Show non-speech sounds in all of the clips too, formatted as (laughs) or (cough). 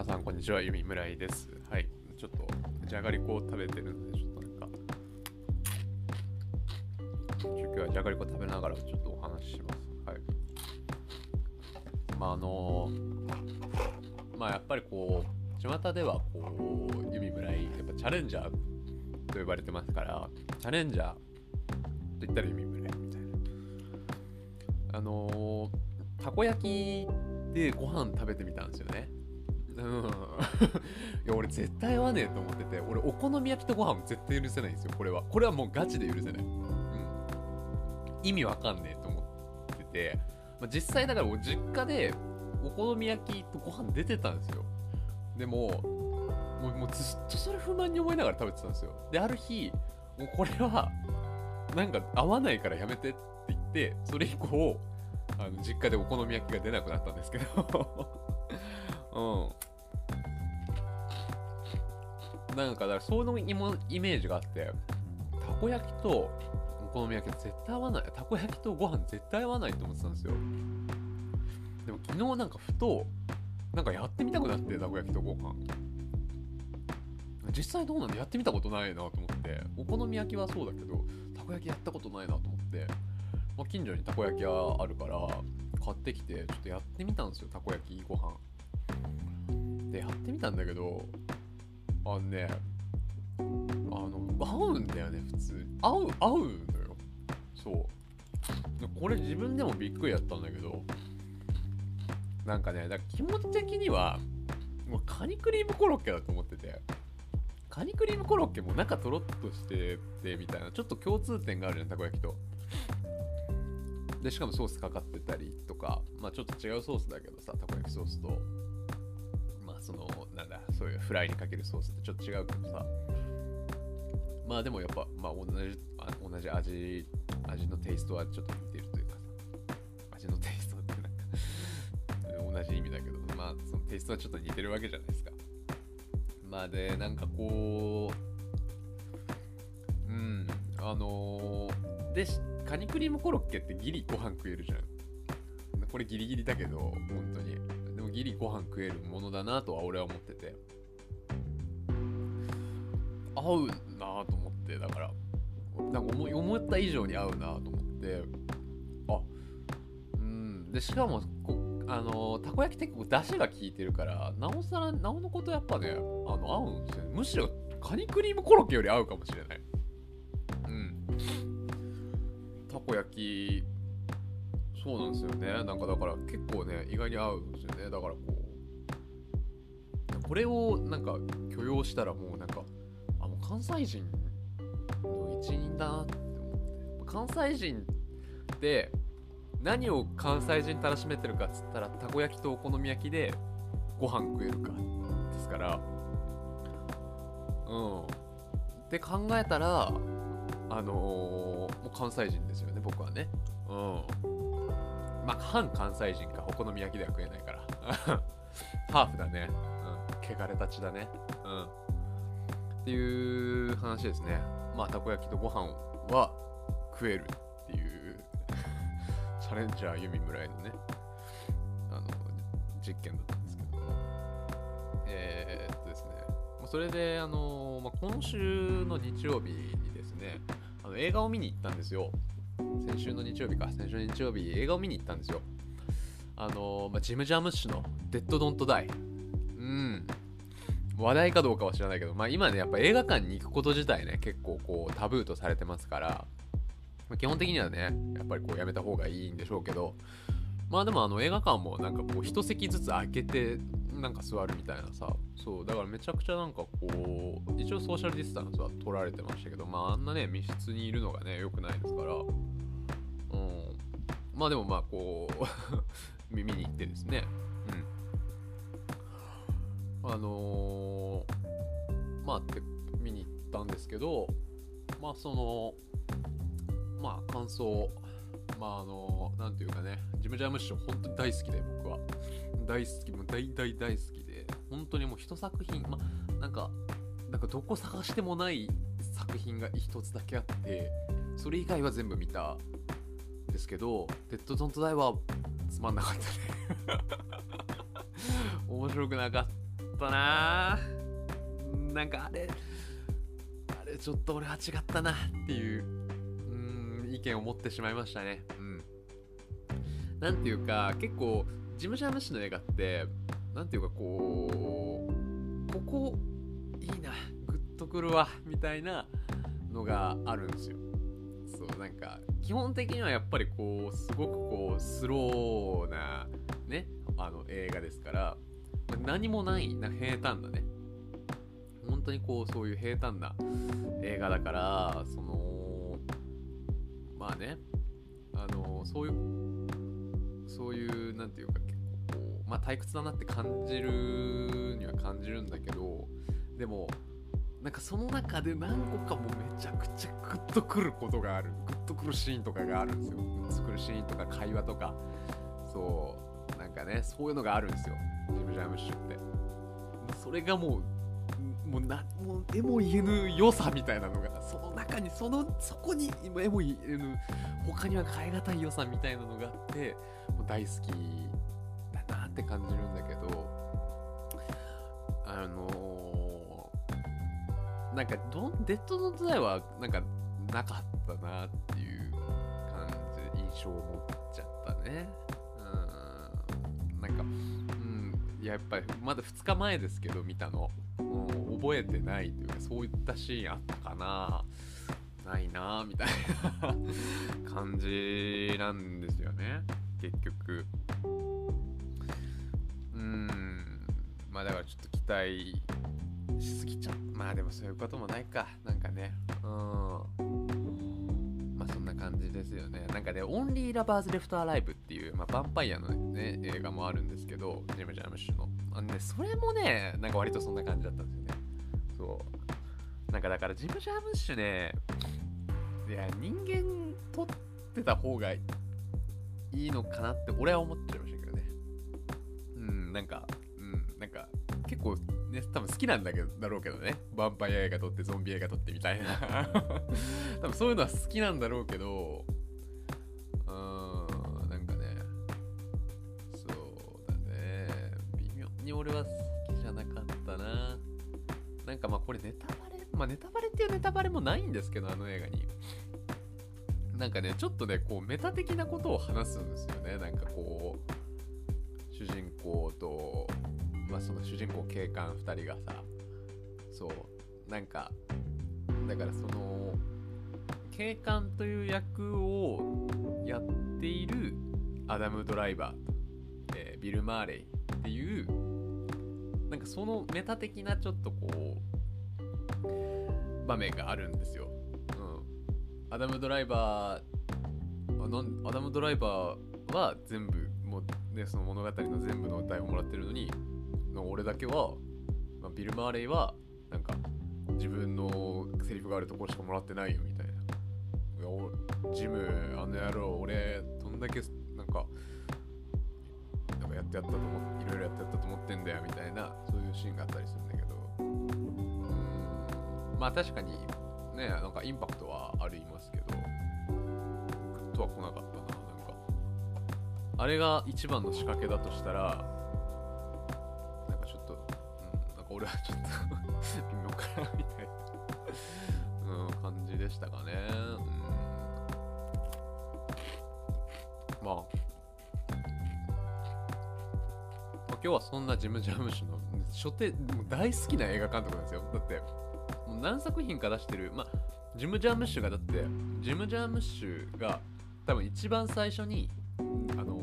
皆さんこんにちは、ゆみむらいです。はい、ちょっとじゃがりこを食べてるので、ちょっとなんか、今日はじゃがりこ食べながらちょっとお話しします。はい。まああのまあやっぱりこう、巷ではこう、ゆみむらい、やっぱチャレンジャーと呼ばれてますから、チャレンジャーと言ったらゆみむらいみたいな。あのたこ焼きでご飯食べてみたんですよね。うん、(laughs) いや俺絶対合わねえと思ってて俺お好み焼きとご飯絶対許せないんですよこれは。これはもうガチで許せない、うん、意味わかんねえと思ってて、まあ、実際だから実家でお好み焼きとご飯出てたんですよ。でももうずっとそれ不満に思いながら食べてたんですよ。である日もうこれはなんか合わないからやめてって言ってそれ以降あの実家でお好み焼きが出なくなったんですけど。(laughs) うん。なんか、だからそのイメージがあって、たこ焼きとお好み焼き絶対合わない。たこ焼きとご飯絶対合わないと思ってたんですよ。でも昨日なんかふと、なんかやってみたくなって、たこ焼きとご飯。実際どうなんだ？やってみたことないなと思って、お好み焼きはそうだけど、たこ焼きやったことないなと思って、まあ、近所にたこ焼き屋あるから、買ってきて、ちょっとやってみたんですよ、たこ焼きご飯。で、やってみたんだけど、あのね、あの、合うんだよね、普通。合う、合うのよ。そう。これ自分でもびっくりやったんだけど、なんかね、だか気持ち的には、もうカニクリームコロッケだと思ってて、カニクリームコロッケも中とろっとしててみたいな、ちょっと共通点があるじゃん、たこ焼きと。で、しかもソースかかってたりとか、まあちょっと違うソースだけどさ、たこ焼きソースと、まあその、なんだ、そういうフライにかけるソースってちょっと違うけどさ、まあでもやっぱ、まあ同じ、あ同じ味、味のテイストはちょっと似てるというかさ、味のテイストってなんか同じ意味だけど、まあそのテイストはちょっと似てるわけじゃないですか。まあで、なんかこう、うん、あのー、で、カニクリームコロッケってギリご飯食えるじゃん。これギリギリだけど、本当に。ギリご飯食えるものだなとは俺は思ってて。合うなと思って、だから、なんか思思った以上に合うなと思って、あ、うん。で、しかも、こあのたこ焼きって結構出汁が効いてるから、なおさら、なおのことやっぱね、あの合うんですよね。むしろ、カニクリームコロッケより合うかもしれない。うん。たこ焼き、そうなんですよね。なんかだから結構ね、意外に合うんですよね。だからこう、これをなんか許容したらもうなんか、あ、もう関西人の一員だなって思って。関西人って何を関西人たらしめてるかっつったら、たこ焼きとお好み焼きでご飯食えるかですから、うん。って考えたら、あのー、もう関西人ですよね、僕はね。うん。まあ、反関西人か、お好み焼きでは食えないから。(laughs) ハーフだね。うん。汚れたちだね。うん。っていう話ですね。まあ、たこ焼きとご飯は食えるっていう、(laughs) チャレンジャー弓村へのね、あの、実験だったんですけども。えー、っとですね。それで、あのまあ、今週の日曜日にですね、あの映画を見に行ったんですよ。先週の日曜日か、先週の日曜日、映画を見に行ったんですよ。あのまあ、ジム・ジャムッシュのデッド・ドント・ダイ。うん。話題かどうかは知らないけど、まあ今ね、やっぱ映画館に行くこと自体ね、結構こうタブーとされてますから、まあ、基本的にはね、やっぱりこうやめた方がいいんでしょうけど、まあでもあの映画館もなんかこう一席ずつ空けてなんか座るみたいなさ、そう、だからめちゃくちゃなんかこう、一応ソーシャルディスタンスは取られてましたけど、まああんなね、密室にいるのがね、良くないですから、うん。まあでもまあこう、(laughs) 見に行ってですね、うん。あのー、まあって見に行ったんですけど、まあその、まあ感想、まああの、なんていうかね、ジム・ジャムッシュ本当に大好きで僕は。大好き、もう大大大好きで、本当にもう一作品、まなんか、なんかどこ探してもない作品が一つだけあって、それ以外は全部見たんですけど、デッド・ドント・ダイはつまんなかったね。(laughs) 面白くなかっとななんかあれあれちょっと俺は違ったなっていう意見を持ってしまいましたね。うん。なんていうか結構ジム・ジャーム氏の映画ってなんていうかこうここいいなグッとくるわみたいなのがあるんですよ。そうなんか基本的にはやっぱりこうすごくこうスローなねあの映画ですから何もないな平坦なね。本当にこうそういう平坦な映画だからそのまあねあのそういうそういうなんていうか結構こうまあ退屈だなって感じるには感じるんだけどでもなんかその中で何個かもめちゃくちゃグッとくることがある。グッとくるシーンとかがあるんですよ。グッとくるシーンとか会話とか。そうなんかねそういうのがあるんですよ。ジム・ジャムッシュって。それがもうもうなもう絵も言えぬ良さみたいなのがその中にそのそこに絵も言えぬ他には変え難い良さみたいなのがあってもう大好きだなって感じるんだけどあのー、なんかドデッド・ドント・ダイはなんかなかったなっていう感じで印象を持っちゃったね。うん。なんかうん。いややっぱりまだ2日前ですけど見たの、覚えてないというかそういったシーンあったかな。ないなみたいな感じなんですよね。結局。うん。まあだからちょっと期待しすぎちゃう。まあでもそういうこともないか。なんかね。うん。まあそんな感じですよね。なんかね「オンリー・ラバーズ・レフト・アライブ」っていう、まあ、ヴァンパイアのね映画もあるんですけどジム・ジャームッシュの。あのねそれもねなんか割とそんな感じだったんですよね。なんかだからジム・ジャームッシュねいや人間撮ってた方がいいのかなって俺は思っちゃいましたけどね。うんなんかうんなんか結構ね多分好きなんだけどだろうけどね。ヴァンパイア映画撮ってゾンビ映画撮ってみたいな。(laughs) 多分そういうのは好きなんだろうけどうーんなんかねそうだね。微妙に俺は好かまあこれネタバレまあネタバレっていうネタバレもないんですけどあの映画に。なんかねちょっとねこうメタ的なことを話すんですよね。なんかこう主人公とまあその主人公警官2人がさそうなんかだからその警官という役をやっているアダム・ドライバー、えービル・マーレイっていうなんかそのメタ的なちょっとこう場面があるんですよ。うん、アダム・ドライバーなんアダム・ドライバーは全部もう、ね、その物語の全部の題をもらってるのにの俺だけは、まあ、ビル・マーレイはなんか自分のセリフがあるところしかもらってないよみたいな。いジムあの野郎俺どんだけってやったと思っていろいろやってやったと思ってんだよみたいなそういうシーンがあったりするんだけど。うん。まあ確かにねなんかインパクトはありますけどグッとは来なかったななんか。あれが一番の仕掛けだとしたらなんかちょっと、うん、なんか俺はちょっと (laughs) 微妙かなみたいな、うん、感じでしたかね。うん。まあ今日はそんなジム・ジャームッシュの初手も大好きな映画監督なんですよ。だってもう何作品か出してるまジム・ジャームッシュがだってジム・ジャームッシュが多分一番最初にあの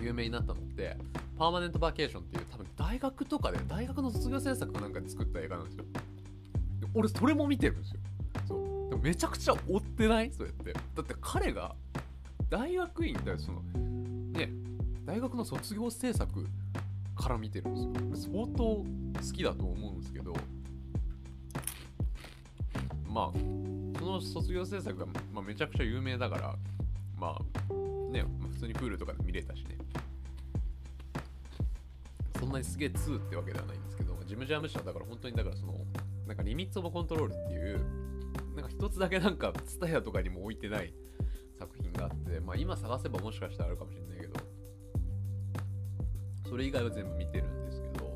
有名になったのってパーマネント・バケーションっていう多分大学とかで大学の卒業制作かなんかで作った映画なんですよ。俺それも見てるんですよ。そう。でもめちゃくちゃ追ってない？そうやって。だって彼が大学院だよそのね大学の卒業制作から見てるんですよ。相当好きだと思うんですけどまあその卒業制作が、まあ、めちゃくちゃ有名だからまあね普通にプールとかで見れたしね。そんなにすげえ2ってわけではないんですけどジム・ジャーム社はだから本当にだからそのなんかリミッツ・オブ・コントロールっていうなんか一つだけなんかツタヤとかにも置いてない作品があってまあ今探せばもしかしたらあるかもしれないそれ以外は全部見てるんですけど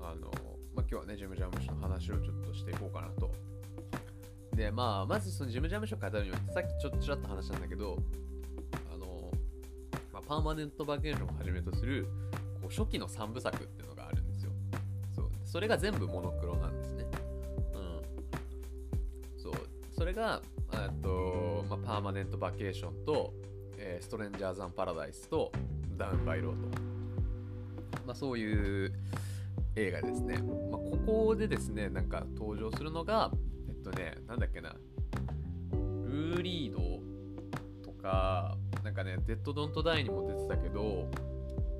あの、まあ今日はねジム・ジャムシの話をちょっとしていこうかなと。でまあまずそのジム・ジャムショ語るにはさっきちょっとちらっと話したんだけどあの、まあ、パーマネントバケーションをはじめとするこう初期の3部作っていうのがあるんですよ。そう。それが全部モノクロなんですね。うん。そう。それがえっと、まあ、パーマネントバケーションと、えーストレンジャー・ザン・パラダイスとダウン・バイ・ロー、まあ、そういう映画ですね、まあ、ここでですねなんか登場するのがえっとねなんだっけな。ルー・リードとかなんかねデッド・ドント・ダイにも出てたけど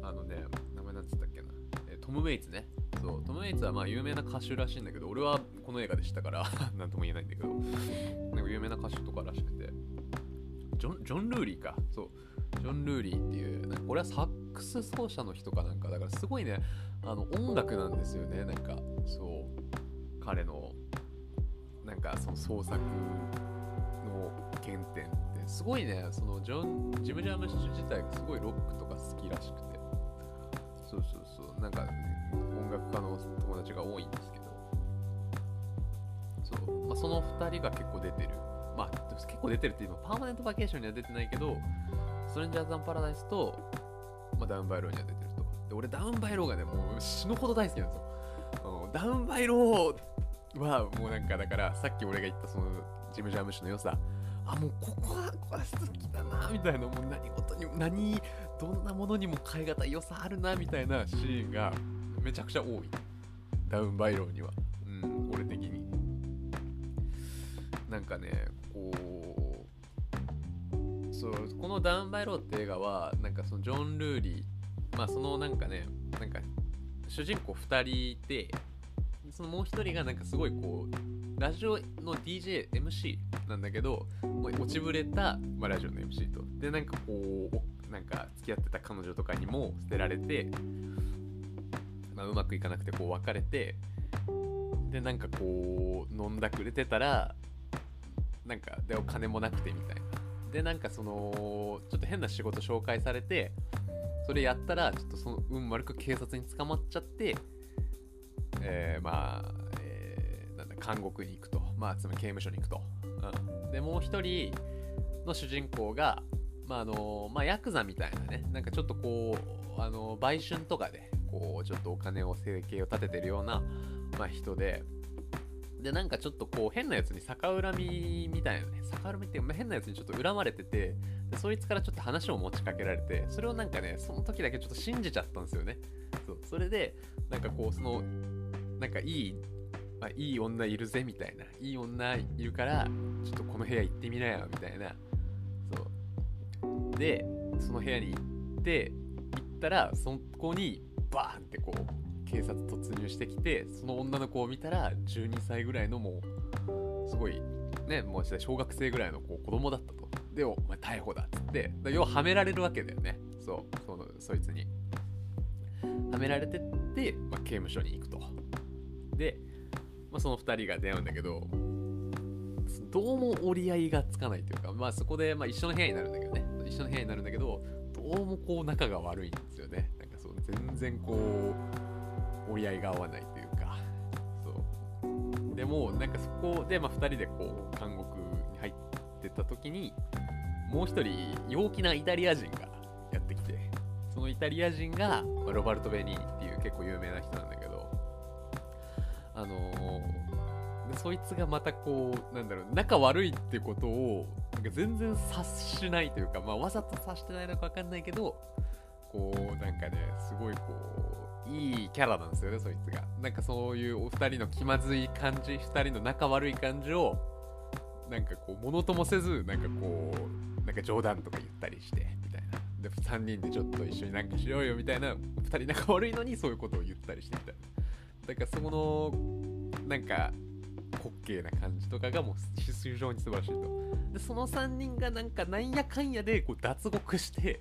あのね名前なんつったっけな、えトム・ウェイツね。そうトム・ウェイツはまあ有名な歌手らしいんだけど俺はこの映画で知ったから (laughs) なんとも言えないんだけど。なんか有名な歌手とからしくて。ジョンジョン・ルーリーか。そう。ジョン・ルーリーっていうなんかこれはサックス奏者の人かなんか。だからすごいねあの音楽なんですよね。なんかそう彼のなんかその創作の原点って。すごいねそのジョンジム・ジャームッシュ自体がすごいロックとか好きらしくて。そうそうそう。なんか音楽家の友達が多いんですけど。そう、まあ、その2人が結構出てる。まあ結構出てるっていうのはパーマネントバケーションには出てないけどストレンジャーズ・アン・パラダイスと、まあ、ダウン・バイローには出てると。で俺ダウン・バイローがねもう死ぬほど大好きなんですよ。うんダウン・バイローはもうなんかだからさっき俺が言ったそのジム・ジャームッシュの良さ。あもうここはこれ好きだなみたいなもう何事にも何どんなものにも変え難い良さあるなみたいなシーンがめちゃくちゃ多い。ダウンバイローには。うん俺的に。なんかねこうそうこのダウンバイローって映画はなんかそのジョン・ルーリーまあそのなんかねなんか主人公2人いてそのもう1人がなんかすごいこうラジオの DJMC なんだけどもう落ちぶれた、まあ、ラジオの MC と。でなんかこうおなんか付き合ってた彼女とかにも捨てられて、まあ、うまくいかなくてこう別れてでなんかこう飲んだくれてたらなんかでお金もなくてみたいな。でなんかそのちょっと変な仕事紹介されてそれやったらちょっとその運悪く警察に捕まっちゃってえー、まあ、えーなんだ監獄に行くと。まあつまり刑務所に行くと、うん、でもう一人の主人公がまああのまあヤクザみたいなね。なんかちょっとこうあの売春とかでこうちょっとお金を生計を立ててるような、まあ、人ででなんかちょっとこう変なやつに逆恨みみたいなね逆恨みってまあ変なやつにちょっと恨まれててでそいつからちょっと話を持ちかけられてそれをなんかねその時だけちょっと信じちゃったんですよね。そう。それでなんかこうそのなんかいい、まあ、いい女いるぜみたいないい女いるからちょっとこの部屋行ってみなよみたいな。そう。でその部屋に行って行ったらそこにバーンってこう警察突入してきてその女の子を見たら12歳ぐらいのもうすごいねもう小学生ぐらいのこう子供だったと。でお前逮捕だっつって。要ははめられるわけだよね。そうそのそいつに。はめられてって、まあ、刑務所に行くと。で、まあ、その2人が出会うんだけどどうも折り合いがつかないというか、まあ、そこで、まあ、一緒の部屋になるんだけどね。一緒の部屋になるんだけどどうもこう仲が悪いんですよね。なんかそう全然こう折り合いが合わないというか。そう。でもなんかそこで、まあ、2人でこう監獄に入ってた時にもう一人陽気なイタリア人がやってきてそのイタリア人が、まあ、ロバルト・ベニーっていう結構有名な人なんだけどあのーそいつがまたこうなんだろう仲悪いってことをなんか全然察しないというか、まあ、わざと察してないのか分かんないけどこうなんかねすごいこういいキャラなんですよねそいつが。なんかそういうお二人の気まずい感じ二人の仲悪い感じをなんかこうものともせずなんかこうなんか冗談とか言ったりしてみたいな。で3人でちょっと一緒になんかしようよみたいな2人仲悪いのにそういうことを言ったりしてみたいな。だからそのなんか滑稽な感じとかがもう非常に素晴らしいと。でその3人がなんかなんやかんやでこう脱獄して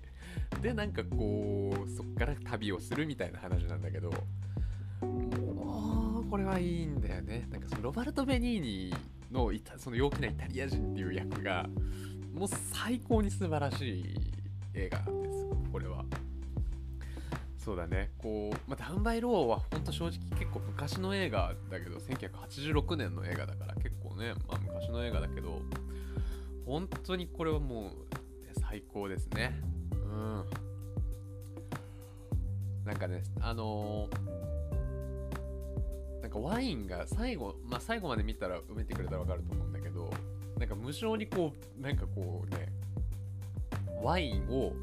でなんかこうそっから旅をするみたいな話なんだけどもうこれはいいんだよね。なんかそのロバルト・ベニーニのイタその陽気なイタリア人っていう役がもう最高に素晴らしい映画ですこれは。そうだね。こう、まあ、ダウンバイローは本当正直結構昔の映画だけど1986年の映画だから結構ね、まあ、昔の映画だけど本当にこれはもう最高ですね。うん。なんかねあのー、なんかワインが最後まあ最後まで見たら埋めてくれたら分かると思うんだけどなんか無性にこうなんかこうねワインを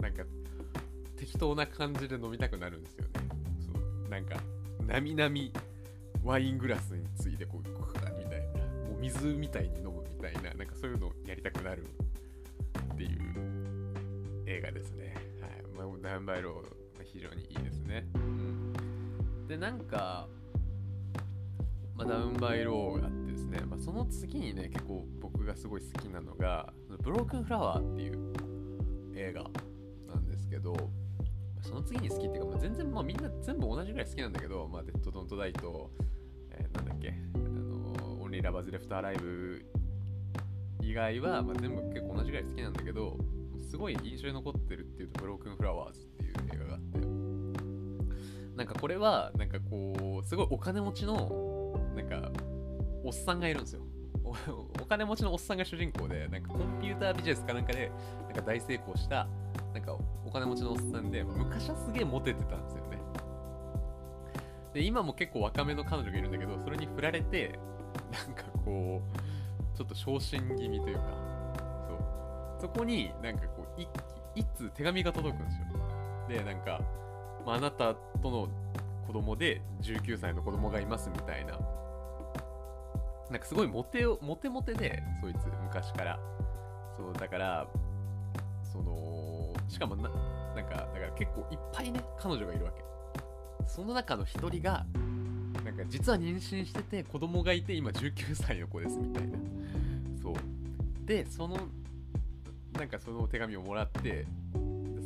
なんか適当な感じで飲みたくなるんですよね。そうなんかなみなみワイングラスについてこうみたいなもう水みたいに飲むみたいななんかそういうのをやりたくなる映画ですね。はい、まあ、ダウンバイロー非常にいいですね、うん、でなんか、まあ、ダウンバイローがあってですね、まあ、その次にね結構僕がすごい好きなのがブロークンフラワーっていう映画なんですけどその次に好きっていうか、まあ、全然、まあ、みんな全部同じぐらい好きなんだけど、まあ、デッド・ドント・ダイと、えー、なんだっけ、あの、オンリー・ラバーズ・レフト・アライブ以外は、まあ、全部結構同じぐらい好きなんだけど、すごい印象に残ってるっていうと、ブロークン・フラワーズっていう映画があって、なんかこれは、なんかこう、すごいお金持ちの、なんか、おっさんがいるんですよ。お金持ちのおっさんが主人公で、なんかコンピュータービジネスかなんかで、なんか大成功した、なんかお金持ちのおっさんで、昔はすげえモテてたんですよね。で、今も結構若めの彼女がいるんだけど、それに振られて、なんかこう、ちょっと昇進気味というか、そう。そこになんか、一通手紙が届くんですよ。で、なんか、まあ、あなたとの子供で19歳の子供がいますみたいな。なんかすごいモテモテモテで、そいつ、昔から。そう、だから、その、しかもな、なんか、だから結構いっぱいね、彼女がいるわけ。その中の一人が、なんか実は妊娠してて子供がいて今19歳の子ですみたいな。そう。で、その、なんかその手紙をもらって、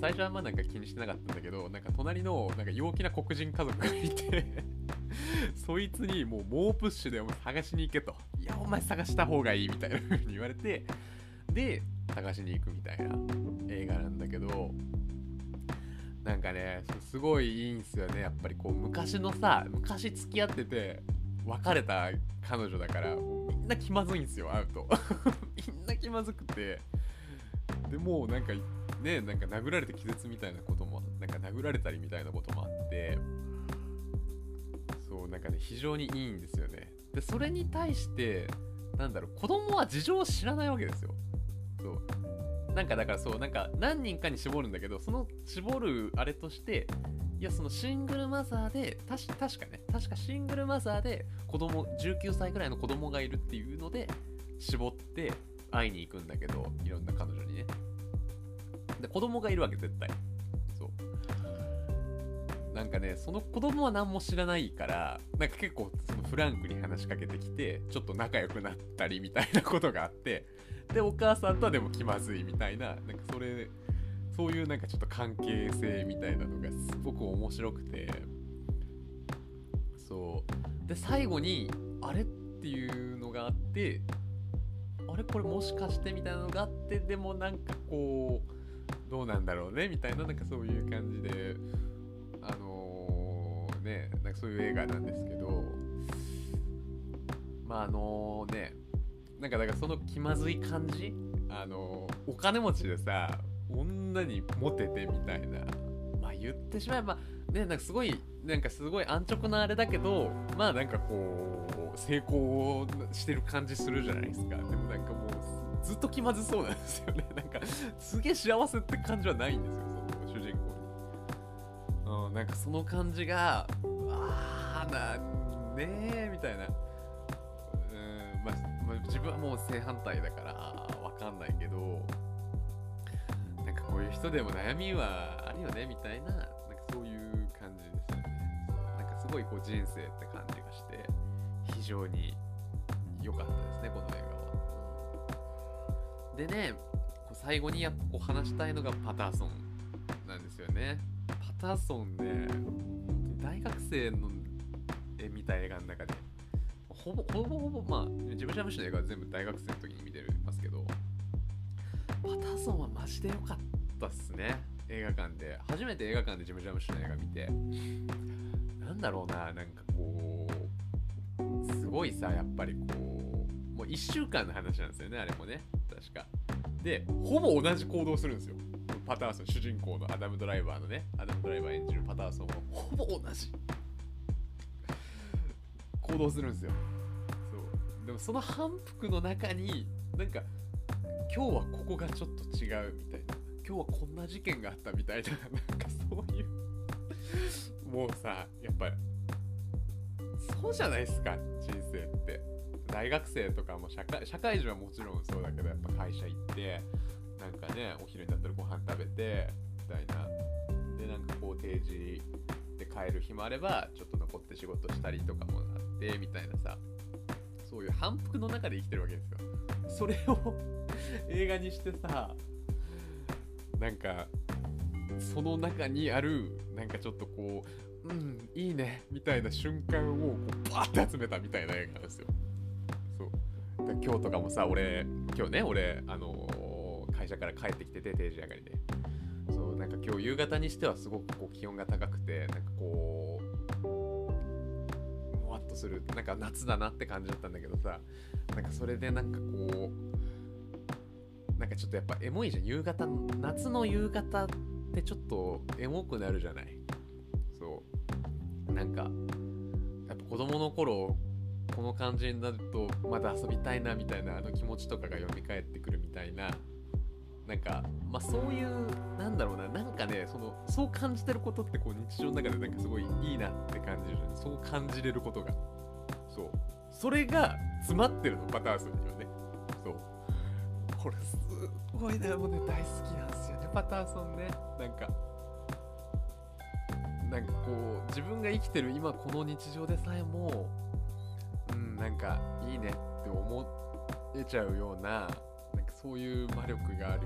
最初はまあなんか気にしてなかったんだけど、なんか隣のなんか陽気な黒人家族がいて (laughs) そいつにもう猛プッシュでお前探しに行けと。いや、お前探した方がいいみたいな風に言われて、で、探しに行くみたいな映画なんだけどなんかねすごいいいんすよね。やっぱりこう昔のさ昔付き合ってて別れた彼女だからみんな気まずいんすよ会うと。(laughs) みんな気まずくて。でもなんかねなんか殴られて気絶みたいなこともなんか殴られたりみたいなこともあってそうなんかね非常にいいんですよね。でそれに対してなんだろう子供は事情を知らないわけですよ。そう。なんかだからそうなんか何人かに絞るんだけどその絞るあれとしていやそのシングルマザーで確かね確かシングルマザーで子供19歳ぐらいの子供がいるっていうので絞って会いに行くんだけどいろんな彼女にね。子供がいるわけ絶対。そう。なんかねその子供は何も知らないからなんか結構そのフランクに話しかけてきてちょっと仲良くなったりみたいなことがあってでお母さんとはでも気まずいみたいななんかそれそういうなんかちょっと関係性みたいなのがすごく面白くてそう。で最後にあれっていうのがあってあれこれもしかしてみたいなのがあってでもなんかこうどうなんだろうねみたいななんかそういう感じであのー、ねなんかそういう映画なんですけどまああのねなんかだからその気まずい感じあのお金持ちでさ女にモテてみたいなまあ言ってしまえばねなんかすごいなんかすごい安直なあれだけどまあなんかこう成功してる感じするじゃないですか。でもなんかもうずっと気まずそうなんですよね。(laughs) なんかすげえ幸せって感じはないんですよその主人公に。うんなんかその感じがああなんねえみたいな。うんまま、自分はもう正反対だからわかんないけどなんかこういう人でも悩みはあるよねみたいななんかそういう感じですよね。なんかすごいこう人生って感じがして非常に良かったですねこの映画。でね最後にやっぱこう話したいのがパターソンなんですよね。パターソンね大学生の絵見た映画の中でほぼほぼほぼまあジムジャムシの映画は全部大学生の時に見てますけどパターソンはマジで良かったっすね映画館で。初めて映画館でジムジャムシの映画見て。なんだろうななんかこうすごいさやっぱりこうもう1週間の話なんですよねあれもね。確か。でほぼ同じ行動するんですよ。パターソン主人公のアダム・ドライバーのねアダム・ドライバー演じるパターソンはほぼ同じ。行動するんですよ。そう。でもその反復の中になんか今日はここがちょっと違うみたいな。今日はこんな事件があったみたいな。なんかそういう。もうさやっぱりそうじゃないですか人生って。大学生とかも社会社会人はもちろんそうだけどやっぱ会社行ってなんかねお昼になったらご飯食べてみたいな。でなんかこう定時で帰る日もあればちょっと残って仕事したりとかもあってみたいなさ。そういう反復の中で生きてるわけですよ。それを (laughs) 映画にしてさなんかその中にあるなんかちょっとこううんいいねみたいな瞬間をこうバーって集めたみたいな映画なんですよ。そう。だ今日とかもさ俺今日ね俺あのー会社から帰ってきてて定時上がりで。そうなんか今日夕方にしてはすごくこう気温が高くてなんかこうもわっとするなんか夏だなって感じだったんだけどさなんかそれでなんかこうなんかちょっとやっぱエモいじゃん。夕方夏の夕方ってちょっとエモくなるじゃない。なんかやっぱ子供の頃この感じになるとまだ遊びたいなみたいなあの気持ちとかが蘇ってくるみたいななんかまあそういうなんだろうななんかねそのそう感じてることってこう日常の中でなんかすごいいいなって感じるじゃん。そう感じれることが。そう。それが詰まってるのパターソンにはね。そう。これすごいねもうね大好きなんですよねパターソンねなんかこう自分が生きてる今この日常でさえもうんなんかいいねって思えちゃうようななんかそういう魔力がある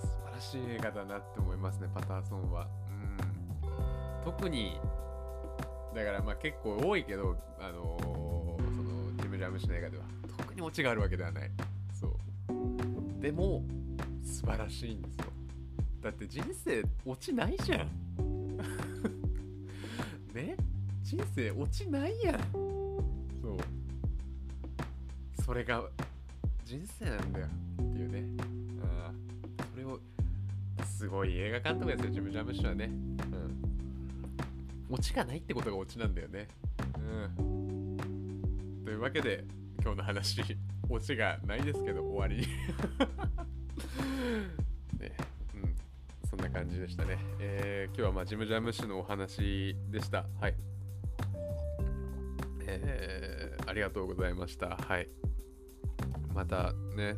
素晴らしい映画だなって思いますねパターソンは。うん。特にだからまあ結構多いけどあのーそのジム・ジャムシの映画では特にオチがあるわけではない。そう。でも素晴らしいんですよ。だって人生オチないじゃん。ね。人生オチないやん。そう。それが人生なんだよ。っていうね。あそれをすごい映画監督ですよジム・ジャムシはね。うん。オチがないってことがオチなんだよね。うん。というわけで今日の話オチがないですけど終わり。に (laughs) ね。そんな感じでしたね。えー今日はまあジムジャム氏のお話でした。はい。えーありがとうございました。はい。またね、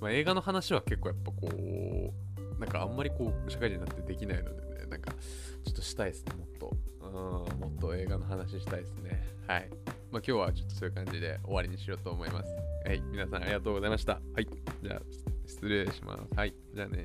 まあ、映画の話は結構やっぱこう、なんかあんまりこう、社会人になってできないのでね、なんかちょっとしたいですね、もっと。うん、もっと映画の話したいですね。はい。まあ今日はちょっとそういう感じで終わりにしようと思います。はい。皆さんありがとうございました。はい。じゃあ、失礼します。はい。じゃあね